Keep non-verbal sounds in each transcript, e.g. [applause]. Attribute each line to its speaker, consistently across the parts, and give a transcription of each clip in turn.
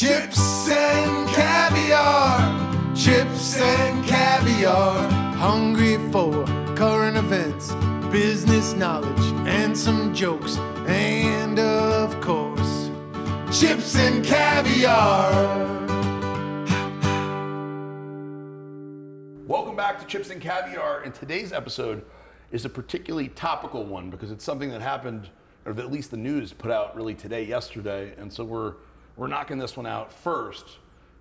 Speaker 1: Chips and caviar, chips and caviar. Hungry for current events, business knowledge, and some jokes. And of course, chips and caviar.
Speaker 2: Welcome back to Chips and Caviar. And today's episode is a particularly topical one because it's something that happened, or at least the news put out really today, yesterday. And so we're we're knocking this one out first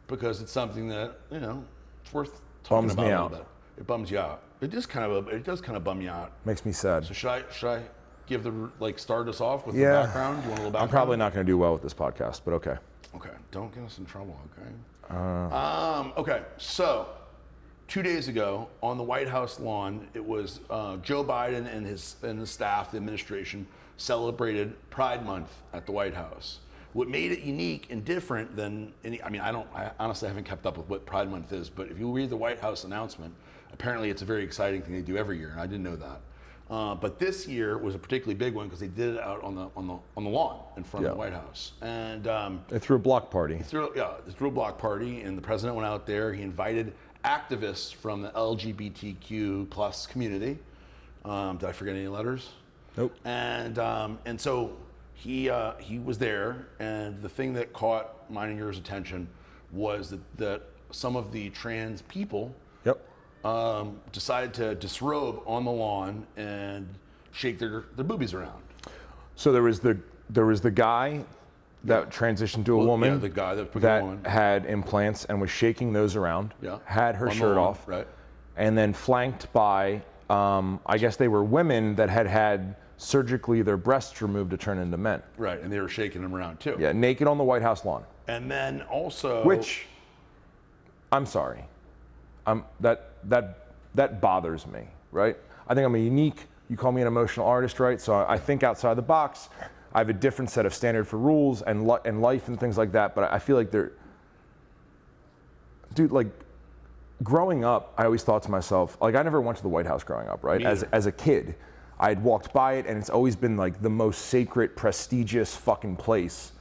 Speaker 2: because it's something that you know it's worth talking
Speaker 3: Bums
Speaker 2: about
Speaker 3: me
Speaker 2: a
Speaker 3: out.
Speaker 2: little bit. It bums you out. It just kind of a, it does kind of bum you out.
Speaker 3: Makes me sad.
Speaker 2: So should I should I give the like start us off with
Speaker 3: Yeah.
Speaker 2: the background? Do you want a little
Speaker 3: I'm probably not going to do well with this podcast, but okay.
Speaker 2: Okay, don't get us in trouble, okay? Um, okay, so two days ago on the White House lawn, it was uh, Joe Biden and his and his staff, the administration, celebrated Pride Month at the White House. What made it unique and different than any, I mean, I don't, I honestly haven't kept up with what Pride Month is, but if you read the White House announcement, apparently it's a very exciting thing they do every year, and I didn't know that. Uh, but this year was a particularly big one because they did it out on the on the on the lawn in front of the White House, and um,
Speaker 3: They threw a block party.
Speaker 2: threw, yeah, they threw a block party, and the president went out there. He invited activists from the LGBTQ plus community. Um, did I forget any letters?
Speaker 3: Nope.
Speaker 2: And um, and so he uh, he was there, and the thing that caught mine and yours attention was that, that some of the trans people
Speaker 3: Yep.
Speaker 2: um, decided to disrobe on the lawn and shake their, their boobies around.
Speaker 3: So there was the there was the guy that transitioned to a
Speaker 2: Well,
Speaker 3: woman.
Speaker 2: yeah, the guy that
Speaker 3: that
Speaker 2: woman.
Speaker 3: had implants and was shaking those around.
Speaker 2: Yeah.
Speaker 3: Had her
Speaker 2: On
Speaker 3: shirt
Speaker 2: lawn,
Speaker 3: off.
Speaker 2: right.
Speaker 3: And then flanked by, um, I guess they were women that had had surgically their breasts removed to turn into men.
Speaker 2: Right, and they were shaking them around too.
Speaker 3: Yeah, naked on the White House lawn.
Speaker 2: And then also,
Speaker 3: Which, I'm sorry, um, that that that bothers me, right? I think I'm a unique. You call me an emotional artist, right? So I I think outside the box. I have a different set of standard for rules and li- and life and things like that. But I feel like they're, dude, like. Growing up, I always thought to myself, like I never went to the White House growing up, right?
Speaker 2: Me
Speaker 3: As
Speaker 2: either.
Speaker 3: as a kid, I had walked by it, and it's always been like the most sacred, prestigious fucking place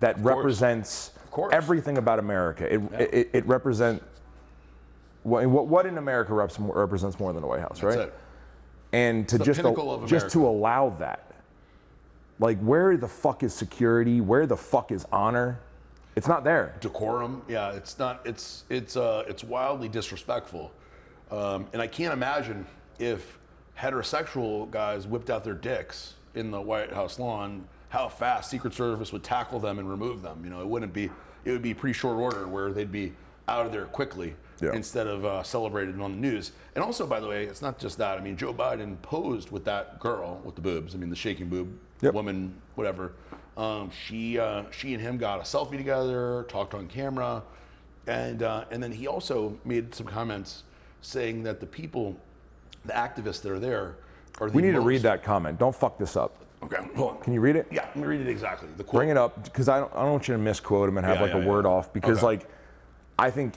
Speaker 3: that represents everything about America. It, it, it represent what, what what in America reps- represents more than the White House,
Speaker 2: That's
Speaker 3: right?
Speaker 2: it.
Speaker 3: And to just
Speaker 2: of
Speaker 3: just to allow that, like where the fuck is security? Where the fuck is honor? It's not there.
Speaker 2: decorum. Yeah, it's not. It's it's uh, it's wildly disrespectful, um, and I can't imagine if heterosexual guys whipped out their dicks in the White House lawn, how fast Secret Service would tackle them and remove them. You know, it wouldn't be. It would be pretty short order where they'd be out of there quickly
Speaker 3: Yeah.
Speaker 2: instead of uh, celebrated on the news. And also, by the way, it's not just that. I mean, Joe Biden posed with that girl with the boobs. I mean, the shaking boob
Speaker 3: Yep.
Speaker 2: woman, whatever. Um, she uh, she and him got a selfie together, talked on camera, and uh, and then he also made some comments saying that the people, the activists that are there, are the
Speaker 3: We need to read that comment. Don't fuck this up.
Speaker 2: Okay, hold on.
Speaker 3: Can you read it?
Speaker 2: Yeah, let me read it exactly. The quote.
Speaker 3: Bring it up because I don't, I don't want you to misquote him and have
Speaker 2: Yeah,
Speaker 3: like
Speaker 2: yeah,
Speaker 3: a word off because
Speaker 2: Okay.
Speaker 3: like I think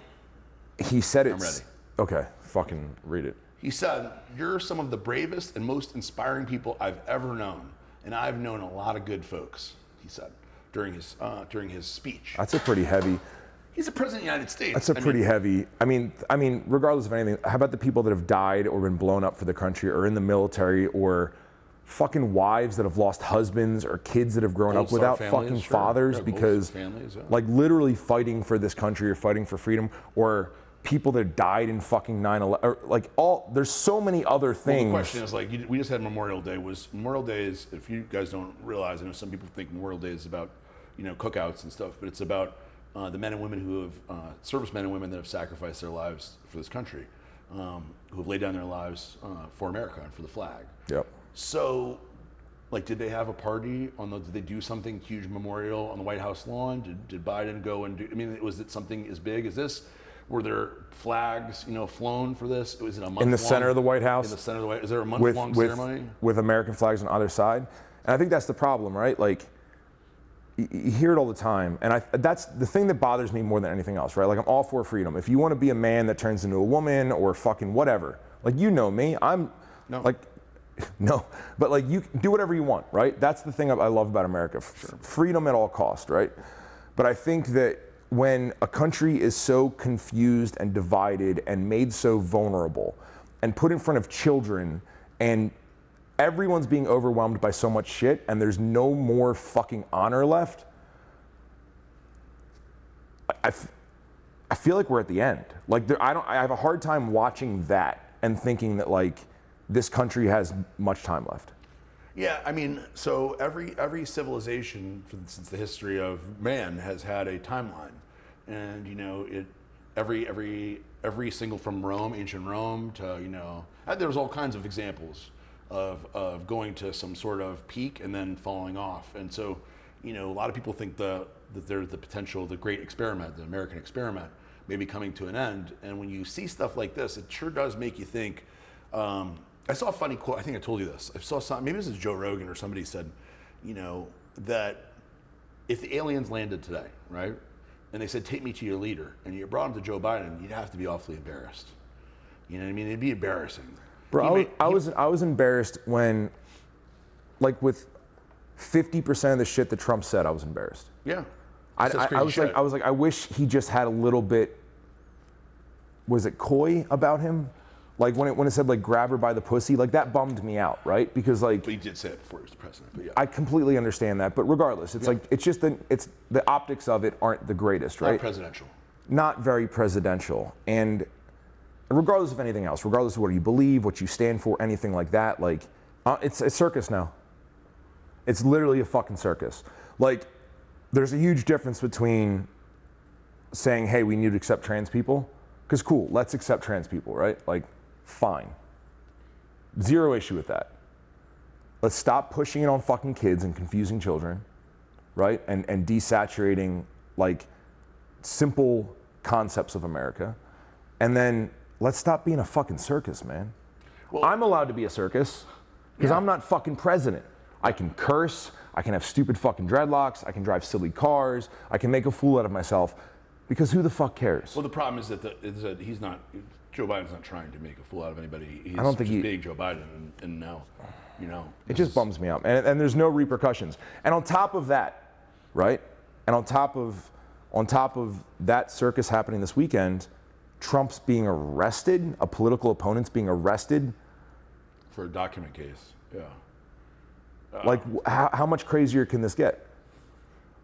Speaker 3: he said it's
Speaker 2: ready.
Speaker 3: okay. Fucking read it.
Speaker 2: He said, "You're some of the bravest and most inspiring people I've ever known, and I've known a lot of good folks." He said during his uh, during his speech.
Speaker 3: That's a pretty heavy.
Speaker 2: He's the president of the United States.
Speaker 3: That's a
Speaker 2: I
Speaker 3: pretty
Speaker 2: mean,
Speaker 3: heavy. I mean, I mean, regardless of anything, how about the people that have died or been blown up for the country or in the military or fucking wives that have lost husbands or kids that have grown up without
Speaker 2: families,
Speaker 3: fucking
Speaker 2: sure.
Speaker 3: fathers
Speaker 2: Yeah,
Speaker 3: because
Speaker 2: families, yeah.
Speaker 3: like literally fighting for this country or fighting for freedom or people that died in fucking 9/11 or like all there's so many other
Speaker 2: Well,
Speaker 3: things.
Speaker 2: the question is like you, we just had Memorial Day. Was Memorial Day is if you guys don't realize, I know some people think Memorial Day is about you know cookouts and stuff, but it's about uh, the men and women who have uh, servicemen and women that have sacrificed their lives for this country, um, who have laid down their lives uh, for America and for the flag.
Speaker 3: Yep.
Speaker 2: So, like, did they have a party on the? Did they do something huge memorial on the White House lawn? Did, did Biden go and do? I mean, was it something as big as this? Were there flags, you know, flown for this? Was it a month
Speaker 3: In the center of the White House?
Speaker 2: In the center of the White. Is there a month
Speaker 3: with
Speaker 2: long
Speaker 3: with,
Speaker 2: ceremony?
Speaker 3: with American flags on either side. And I think that's the problem, right? Like you, hear it all the time, and I, that's the thing that bothers me more than anything else, right? Like I'm all for freedom. If you want to be a man that turns into a woman or fucking whatever, like you know me, I'm
Speaker 2: No.
Speaker 3: like [laughs] no, but like you do whatever you want, right? That's the thing I love about America, F- freedom at all cost, right? But I think that when a country is so confused and divided and made so vulnerable and put in front of children and everyone's being overwhelmed by so much shit and there's no more fucking honor left I, feel like we're at the end. Like there, i don't i have a hard time watching that and thinking that like this country has much time left.
Speaker 2: Yeah, I mean, so every every civilization since the history of man has had a timeline, and you know it. Every every every single from Rome, ancient Rome, to you know, there was all kinds of examples of of going to some sort of peak and then falling off, and so you know, a lot of people think the that there's the potential, the great experiment, the American experiment, maybe coming to an end, and when you see stuff like this, it sure does make you think. Um, I saw a funny quote. I think I told you this. I saw some. Maybe this is Joe Rogan or somebody said, you know, that if the aliens landed today, right, and they said, "Take me to your leader," and you brought him to Joe Biden, you'd have to be awfully embarrassed. You know what I mean? It'd be embarrassing.
Speaker 3: Bro, I was, I was I was embarrassed when, like, with fifty percent of the shit that Trump said, I was embarrassed.
Speaker 2: yeah.
Speaker 3: I, I, I was like. I was like, I wish he just had a little bit. Was it coy about him? Like when it when it said like grab her by the pussy, like that bummed me out, right? Because like
Speaker 2: But he did say it before he was the president. But yeah,
Speaker 3: I completely understand that, but regardless, it's like it's just the it's the optics of it aren't the greatest,
Speaker 2: not
Speaker 3: right?
Speaker 2: presidential.
Speaker 3: not very presidential. And regardless of anything else, regardless of what you believe, what you stand for, anything like that, like uh, it's a circus now. It's literally a fucking circus. Like there's a huge difference between saying, "Hey, we need to accept trans people," because cool, let's accept trans people, right? Like, fine, zero issue with that. Let's stop pushing it on fucking kids and confusing children, right? And and desaturating like simple concepts of America. And then let's stop being a fucking circus, man. I'm allowed to be a circus because I'm not fucking president. I can curse, I can have stupid fucking dreadlocks, I can drive silly cars, I can make a fool out of myself because who the fuck cares?
Speaker 2: Well, the problem is that, the, is that he's not. Joe Biden's not trying to make a fool out of anybody. He's
Speaker 3: I don't think
Speaker 2: just
Speaker 3: he-
Speaker 2: being Joe Biden, and, and now, you know,
Speaker 3: It just bums me out. And, and there's no repercussions. And on top of that, right? And on top of on top of that circus happening this weekend, Trump's being arrested, a political opponent's being arrested
Speaker 2: for a document case. Yeah.
Speaker 3: Like, wh- how, how much crazier can this get?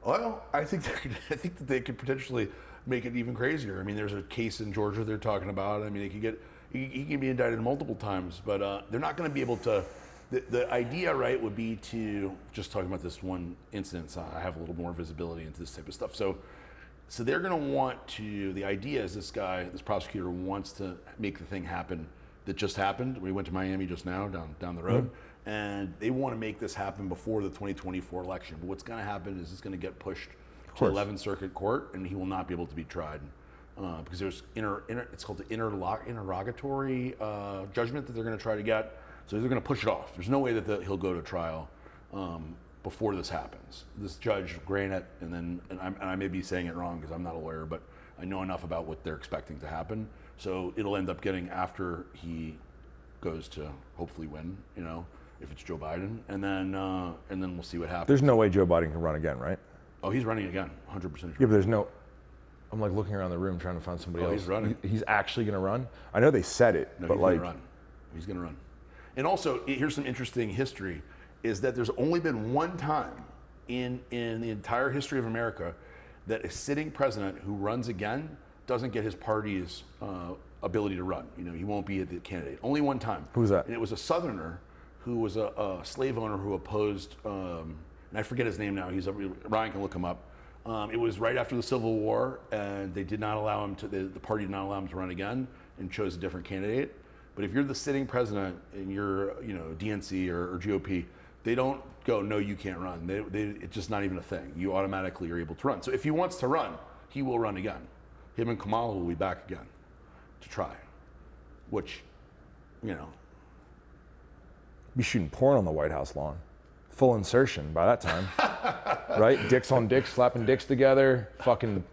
Speaker 2: Well, I think [laughs] could, I think that they could potentially make it even crazier. I mean, there's a case in Georgia they're talking about. I mean, they could get he, he can be indicted multiple times, but uh, they're not going to be able to. The, the idea, right, would be to just talking about this one. So I have a little more visibility into this type of stuff. So, so they're going to want to. The idea is this guy, this prosecutor, wants to make the thing happen that just happened. We went to Miami just now, down down the road, and they want to make this happen before the 2024 election. But what's going to happen is it's going to get pushed to
Speaker 3: course.
Speaker 2: 11th Circuit Court, and he will not be able to be tried uh, because there's inter, inter, it's called the interlock, interrogatory uh, judgment that they're going to try to get. So they're going to push it off. There's no way that the, he'll go to trial um, before this happens. This judge Granite, and then and, I'm, and I may be saying it wrong because I'm not a lawyer, but I know enough about what they're expecting to happen. So it'll end up getting after he goes to hopefully win. You know, if it's Joe Biden, and then uh, and then we'll see what happens.
Speaker 3: There's no way Joe Biden can run again, right?
Speaker 2: oh, he's running again, 100 percent.
Speaker 3: Yeah, but there's no. I'm like looking around the room trying to find somebody
Speaker 2: Oh,
Speaker 3: else.
Speaker 2: he's running.
Speaker 3: He- He's actually going to run. I know they said it,
Speaker 2: No,
Speaker 3: but
Speaker 2: he's
Speaker 3: like,
Speaker 2: gonna run. He's gonna run. And also, here's some interesting history: is that there's only been one time in in the entire history of America that a sitting president who runs again doesn't get his party's uh, ability to run. You know, he won't be the candidate. Only one time.
Speaker 3: Who's that?
Speaker 2: And it was a Southerner who was a, a slave owner who opposed. Um, and I forget his name now. He's a, Ryan can look him up. Um, it was right after the Civil War, and they did not allow him to. The, the party did not allow him to run again, and chose a different candidate. But if you're the sitting president and you're, you know, DNC or, or GOP, they don't go, no, you can't run. They, they, it's just not even a thing. You automatically are able to run. So if he wants to run, he will run again. Him and Kamala will be back again to try, which, you know,
Speaker 3: be shooting porn on the White House lawn. Full insertion by that time, [laughs] right? Dicks on dicks, slapping dicks together. Fucking.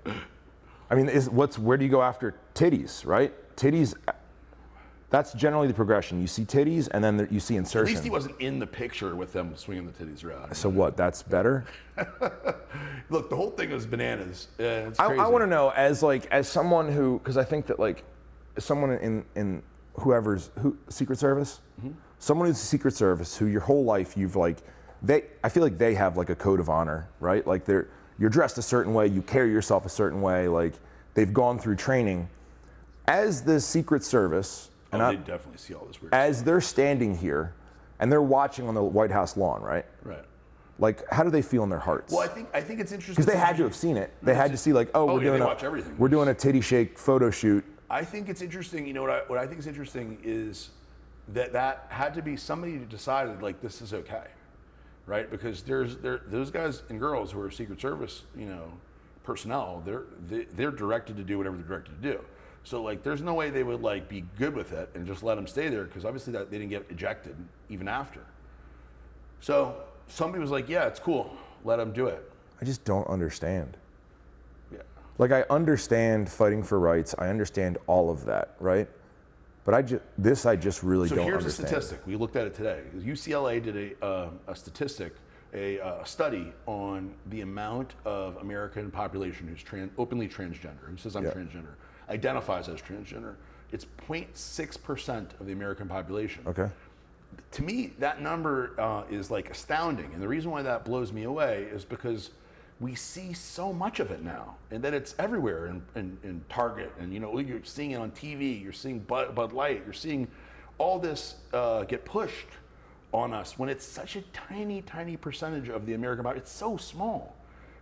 Speaker 3: I mean, is what's where do you go after titties, right? Titties. That's generally the progression. You see titties, and then there, you see insertion.
Speaker 2: At least he wasn't in the picture with them swinging the titties around.
Speaker 3: so what? That's better. [laughs]
Speaker 2: Look, the whole thing was bananas. Yeah,
Speaker 3: I,
Speaker 2: crazy.
Speaker 3: I want to know as like as someone who because I think that like someone in in whoever's who Secret Service,
Speaker 2: Mm-hmm.
Speaker 3: someone who's Secret Service who your whole life you've like they I feel like they have like a code of honor, right? Like they're you're dressed a certain way, you carry yourself a certain way, like they've gone through training. As the Secret Service,
Speaker 2: Oh,
Speaker 3: and I-
Speaker 2: they definitely see all this weird
Speaker 3: as they're standing here and they're watching on the White House lawn, right?
Speaker 2: Right.
Speaker 3: Like, how do they feel in their hearts?
Speaker 2: Well, I think I think it's interesting
Speaker 3: Because they had to have seen it. They had to see like, oh,
Speaker 2: Oh,
Speaker 3: we're
Speaker 2: yeah,
Speaker 3: doing
Speaker 2: they
Speaker 3: a
Speaker 2: watch everything.
Speaker 3: we're doing a titty shake photo shoot.
Speaker 2: I think it's interesting. You know what I, what I think is interesting is that that had to be somebody who decided like this is okay, right? Because there's there those guys and girls who are Secret Service, you know, personnel. They're they, they're directed to do whatever they're directed to do. So like, there's no way they would like be good with it and just let them stay there because obviously that they didn't get ejected even after. So somebody was like, yeah, it's cool, let them do it.
Speaker 3: I just don't understand.
Speaker 2: Yeah.
Speaker 3: Like I understand fighting for rights. I understand all of that, right? But I just this I just really
Speaker 2: So
Speaker 3: don't understand.
Speaker 2: So here's
Speaker 3: understand.
Speaker 2: a statistic. We looked at it today. UCLA did a, uh, a statistic, a uh, study on the amount of American population who's tran- openly transgender, who says I'm
Speaker 3: Yeah.
Speaker 2: transgender, identifies as transgender. It's 0.6% of the American population.
Speaker 3: Okay.
Speaker 2: To me, that number uh, is like astounding. And the reason why that blows me away is because we see so much of it now, and that it's everywhere in, in, in Target, and you know you're seeing it on TV, you're seeing Bud, Bud Light, you're seeing all this uh, get pushed on us when it's such a tiny, tiny percentage of the American population. It's so small.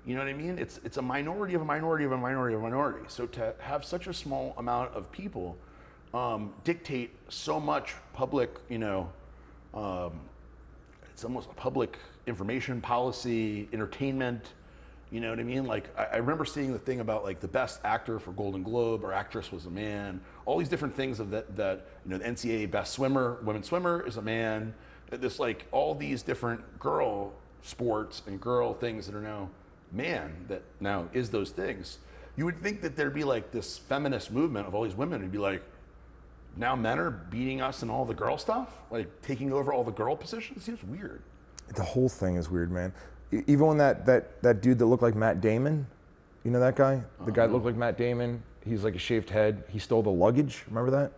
Speaker 2: You know what I mean? It's it's a minority of a minority of a minority of a minority. So to have such a small amount of people um, dictate so much public, you know, um, it's almost a public information policy, entertainment. You know what I mean? Like I, I remember seeing the thing about like the best actor for Golden Globe or actress was a man. All these different things of that that you know the NCAA best swimmer, women's swimmer is a man. This like all these different girl sports and girl things that are now man that now is those things. You would think that there'd be like this feminist movement of all these women who'd be like, now men are beating us and all the girl stuff, like taking over all the girl positions. Seems weird.
Speaker 3: The whole thing is weird, man. Even when that that that dude that looked like Matt Damon, you know that guy? The guy that looked like Matt Damon. He's like a shaved head. He stole the luggage. Remember that?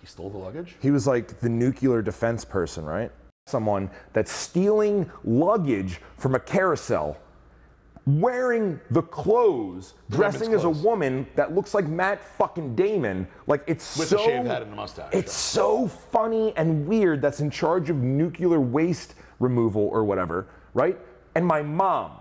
Speaker 2: He stole the luggage.
Speaker 3: He was like the nuclear defense person, right? Someone that's stealing luggage from a carousel, wearing the clothes, dressing as a woman that looks like Matt fucking Damon. Like it's
Speaker 2: With
Speaker 3: so
Speaker 2: a shaved head and a mustache.
Speaker 3: It's so funny and weird that's in charge of nuclear waste removal or whatever, right? And my mom,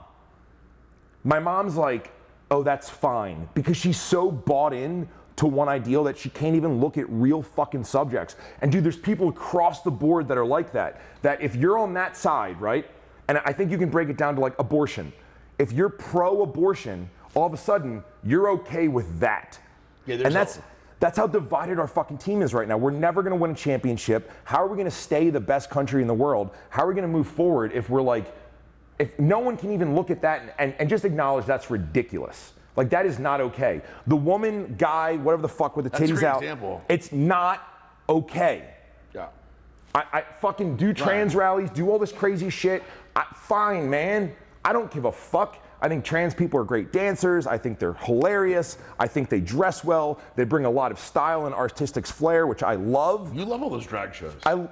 Speaker 3: my mom's like, oh, that's fine because she's so bought in to one ideal that she can't even look at real fucking subjects. And dude, there's people across the board that are like that. That if you're on that side, right? And I think you can break it down to like abortion. If you're pro abortion, all of a sudden you're okay with that.
Speaker 2: Yeah,
Speaker 3: and that's
Speaker 2: a-
Speaker 3: that's how divided our fucking team is right now. We're never going to win a championship. How are we going to stay the best country in the world? How are we going to move forward if we're like, if no one can even look at that and, and, and just acknowledge that's ridiculous? Like, that is not okay. The woman, guy, whatever the fuck with the
Speaker 2: That's
Speaker 3: titties out,
Speaker 2: example.
Speaker 3: it's not okay.
Speaker 2: Yeah.
Speaker 3: I, I fucking do trans rallies, do all this crazy shit. I, fine, man. I don't give a fuck. I think trans people are great dancers. I think they're hilarious. I think they dress well. They bring a lot of style and artistic flair, which I love.
Speaker 2: You love all those drag shows.
Speaker 3: I,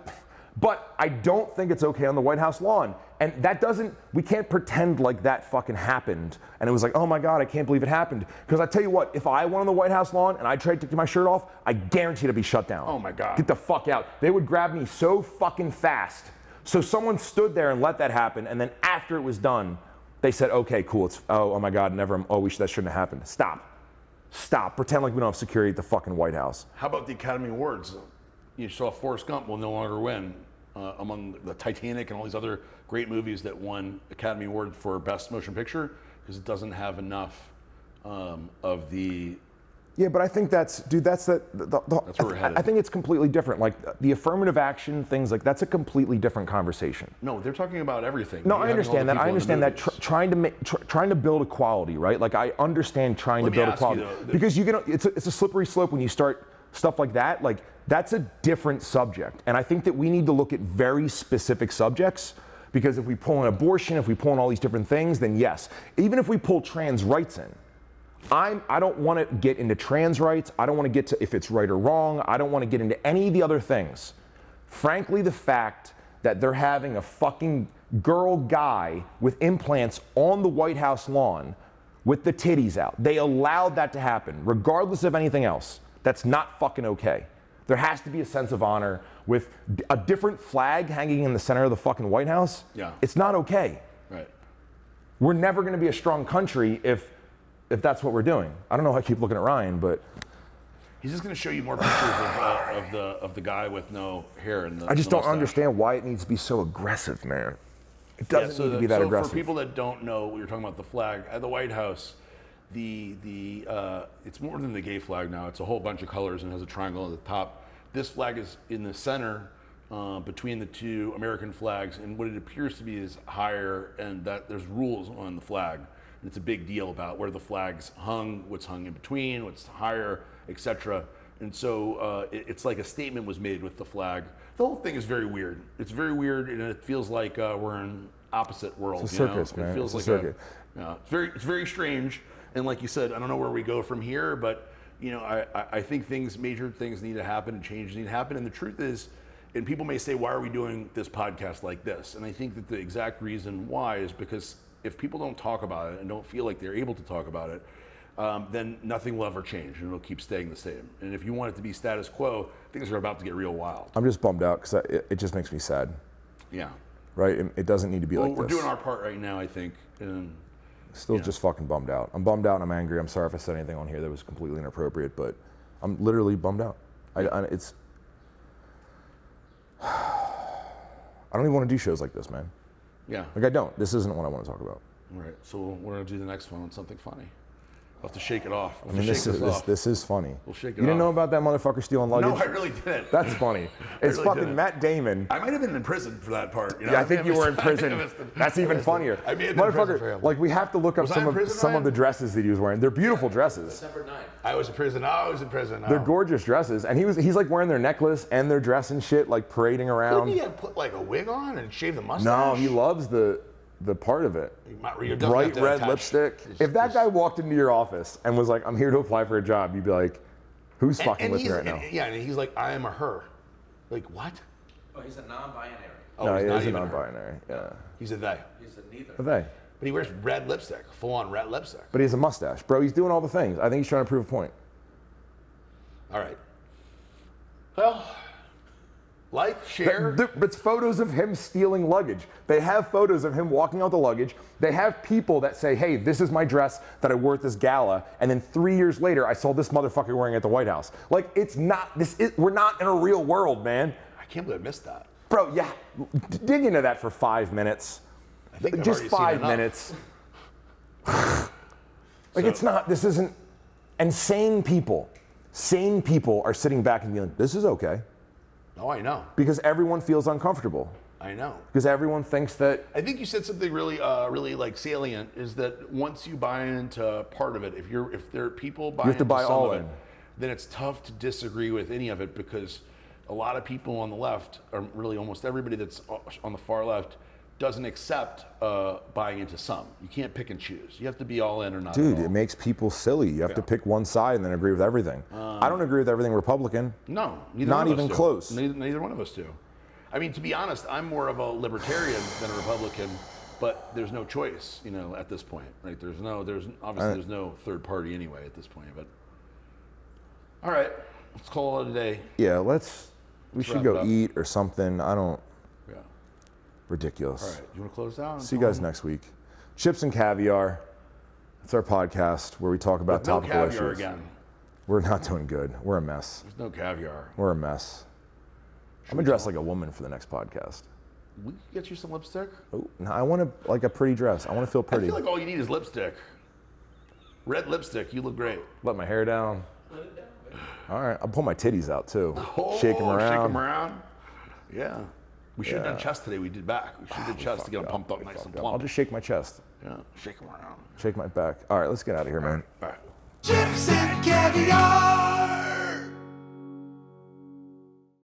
Speaker 3: but I don't think it's okay on the White House lawn. And that doesn't, we can't pretend like that fucking happened. And it was like, oh my God, I can't believe it happened. Because I tell you what, if I went on the White House lawn and I tried to take my shirt off, I guarantee to be shut down.
Speaker 2: Oh my God.
Speaker 3: Get the fuck out. They would grab me so fucking fast. So someone stood there and let that happen. And then after it was done, they said, okay, cool. It's, oh, oh my God, never, oh, we should, that shouldn't have happened. Stop. Stop. Pretend like we don't have security at the fucking White House.
Speaker 2: How about the Academy Awards? You saw Forrest Gump will no longer win uh, among the Titanic and all these other great movies that won Academy Award for Best Motion Picture because it doesn't have enough um, of the.
Speaker 3: Yeah, but I think that's, dude, that's the, the, the
Speaker 2: That's where we're
Speaker 3: I,
Speaker 2: headed.
Speaker 3: I think it's completely different. Like the affirmative action things, like that's a completely different conversation.
Speaker 2: No, they're talking about everything.
Speaker 3: No,
Speaker 2: You're
Speaker 3: I
Speaker 2: having all the
Speaker 3: understand that. I
Speaker 2: people in the
Speaker 3: understand that tr- trying to make, tr- trying to build equality, right? Like I understand trying
Speaker 2: Let
Speaker 3: to build
Speaker 2: ask you,
Speaker 3: equality
Speaker 2: though,
Speaker 3: because you can. It's a, it's a slippery slope when you start stuff like that. Like That's a different subject. And I think that we need to look at very specific subjects because if we pull in abortion, if we pull in all these different things, then yes. Even if we pull trans rights in, I'm, I don't want to get into trans rights. I don't want to get to if it's right or wrong. I don't want to get into any of the other things. Frankly, the fact that they're having a fucking girl guy with implants on the White House lawn with the titties out, they allowed that to happen, regardless of anything else. That's not fucking okay. There has to be a sense of honor with a different flag hanging in the center of the fucking White House.
Speaker 2: Yeah.
Speaker 3: It's not okay.
Speaker 2: Right.
Speaker 3: We're never going to be a strong country if if that's what we're doing. I don't know. I keep looking at Ryan, but
Speaker 2: He's just going to show you more pictures of, uh, of the of the guy with no hair and the.
Speaker 3: I just
Speaker 2: the
Speaker 3: don't
Speaker 2: mustache.
Speaker 3: understand why it needs to be so aggressive, man. It doesn't
Speaker 2: so
Speaker 3: need to
Speaker 2: the-
Speaker 3: be that
Speaker 2: so
Speaker 3: aggressive.
Speaker 2: For people that don't know, we were talking about the flag at the White House. The the uh, it's more than the gay flag now. It's a whole bunch of colors and has a triangle at the top. This flag is in the center uh, between the two American flags, and what it appears to be is higher, and that there's rules on the flag. It's a big deal about where the flags hung, what's hung in between, what's higher, etc. And so uh, it- it's like a statement was made with the flag. The whole thing is very weird. It's very weird, and it feels like uh, we're in opposite worlds.
Speaker 3: It's a
Speaker 2: you know?
Speaker 3: circus, man.
Speaker 2: It feels
Speaker 3: It's a
Speaker 2: like
Speaker 3: circuit.
Speaker 2: yeah, it's very it's very strange. And like you said, I don't know where we go from here, but you know, I, I, I think things, major things need to happen and changes need to happen. And the truth is, and people may say, why are we doing this podcast like this? And I think that the exact reason why is because if people don't talk about it and don't feel like they're able to talk about it, um, then nothing will ever change and it'll keep staying the same. And if you want it to be status quo, things are about to get real wild.
Speaker 3: I'm just bummed out because it, it just makes me sad,
Speaker 2: Yeah.
Speaker 3: right? It, it doesn't need to be
Speaker 2: Well,
Speaker 3: like
Speaker 2: we're
Speaker 3: this.
Speaker 2: doing our part right now, I think. And
Speaker 3: Still just fucking bummed out. I'm bummed out and I'm angry. I'm sorry if I said anything on here that was completely inappropriate, but I'm literally bummed out. I, I, it's. [sighs] I don't even want to do shows like this, man.
Speaker 2: Yeah.
Speaker 3: Like I don't. This isn't what I want to talk about.
Speaker 2: Right. so we're gonna do the next one on something funny. We'll have to shake it off.
Speaker 3: I mean, this is this, this is funny.
Speaker 2: We'll shake it
Speaker 3: you didn't know about that motherfucker stealing luggage?
Speaker 2: no, I really didn't.
Speaker 3: That's funny. [laughs] It's
Speaker 2: really
Speaker 3: fucking
Speaker 2: didn't.
Speaker 3: Matt Damon.
Speaker 2: I might have been in prison for that part. You know?
Speaker 3: Yeah, I think you were in
Speaker 2: I [laughs] I
Speaker 3: prison. That's even funnier.
Speaker 2: I may have in prison for
Speaker 3: Motherfucker, like we have to look up
Speaker 2: Was
Speaker 3: some of
Speaker 2: prison,
Speaker 3: some of the dresses that he was wearing. They're beautiful dresses.
Speaker 4: December 9th.
Speaker 2: I was in prison. Oh, I was in prison.
Speaker 3: They're
Speaker 2: oh.
Speaker 3: gorgeous dresses, and he was he's like wearing their necklace and their dress and shit, like parading
Speaker 2: Didn't
Speaker 3: around.
Speaker 2: he have put like a wig on and shave the mustache?
Speaker 3: No, he loves the the part of it.
Speaker 2: You might- you're
Speaker 3: Bright red
Speaker 2: attach-
Speaker 3: lipstick.
Speaker 2: Just-
Speaker 3: If that
Speaker 2: just-
Speaker 3: guy walked into your office and was like, "I'm here to apply for a job," you'd be like, "Who's
Speaker 2: and,
Speaker 3: fucking
Speaker 2: and
Speaker 3: with me
Speaker 2: he's-
Speaker 3: right now?"
Speaker 2: and- yeah, and he's like, I am a her. Like what?
Speaker 4: Oh, he's a non-binary.
Speaker 2: Oh,
Speaker 3: no,
Speaker 2: he's
Speaker 3: he
Speaker 2: not
Speaker 3: is a
Speaker 2: even a her.
Speaker 3: non-binary. Yeah,
Speaker 2: He's a they.
Speaker 4: He's a neither.
Speaker 3: A they.
Speaker 2: But he wears red lipstick, full on red lipstick.
Speaker 3: But he has a mustache, bro. He's doing all the things. I think he's trying to prove a point.
Speaker 2: All right. Well, like, share.
Speaker 3: It's photos of him stealing luggage. They have photos of him walking out the luggage. They have people that say, hey, this is my dress that I wore at this gala. And then three years later, I saw this motherfucker wearing it at the White House. Like, it's not, this is, we're not in a real world, man.
Speaker 2: I can't believe I missed that.
Speaker 3: Bro, yeah, dig into that for five minutes.
Speaker 2: I think I've
Speaker 3: Just five minutes. [laughs] like,
Speaker 2: So-
Speaker 3: it's not, this isn't, and sane people, sane people are sitting back and being like, this is okay.
Speaker 2: Oh, I know.
Speaker 3: Because everyone feels uncomfortable.
Speaker 2: I know.
Speaker 3: Because everyone thinks that
Speaker 2: I think you said something really, uh, really like salient. Is that once you buy into part of it, if you're, if there are people buying
Speaker 3: have to buy all
Speaker 2: of it,
Speaker 3: in.
Speaker 2: then it's tough to disagree with any of it because a lot of people on the left, or really almost everybody that's on the far left, doesn't accept uh, buying into some. You can't pick and choose. You have to be all in or not.
Speaker 3: Dude,
Speaker 2: at all.
Speaker 3: it makes people silly. You have to pick one side and then agree with everything. I don't agree with everything Republican.
Speaker 2: No, neither
Speaker 3: Not
Speaker 2: one of
Speaker 3: even
Speaker 2: us do.
Speaker 3: Not even close.
Speaker 2: Neither, neither one of us do. I mean, to be honest, I'm more of a libertarian than a Republican, but there's no choice, you know, at this point. Right? There's no, there's obviously
Speaker 3: Uh,
Speaker 2: there's no third party anyway at this point. But all right, let's call it a day.
Speaker 3: Yeah, let's. We
Speaker 2: Let's
Speaker 3: should go eat or something. I don't. Ridiculous.
Speaker 2: All right. You want to close down?
Speaker 3: See you guys next week. Chips and caviar. It's our podcast where we talk about
Speaker 2: No
Speaker 3: topical
Speaker 2: caviar
Speaker 3: issues.
Speaker 2: again.
Speaker 3: We're not doing good. We're a mess.
Speaker 2: There's no caviar.
Speaker 3: We're a mess. I'm gonna dress like a woman for the next podcast.
Speaker 2: We can get you some lipstick.
Speaker 3: Oh, no, I want to like a pretty dress. I want to feel pretty.
Speaker 2: I feel like all you need is lipstick. Red lipstick. You look great.
Speaker 3: Let my hair down. All right, I'll pull my titties out too. Oh, shake them
Speaker 2: Oh,
Speaker 3: around.
Speaker 2: Shake them around. Yeah. We should have
Speaker 3: Yeah.
Speaker 2: done chest today. We did back. We should have ah, done chest to get them pumped up
Speaker 3: We
Speaker 2: nice and
Speaker 3: fucked up. I'll just shake my chest,
Speaker 2: Yeah. Shake them around.
Speaker 3: shake my back. All right, let's get out of here, man.
Speaker 2: All right.
Speaker 1: Chips and caviar.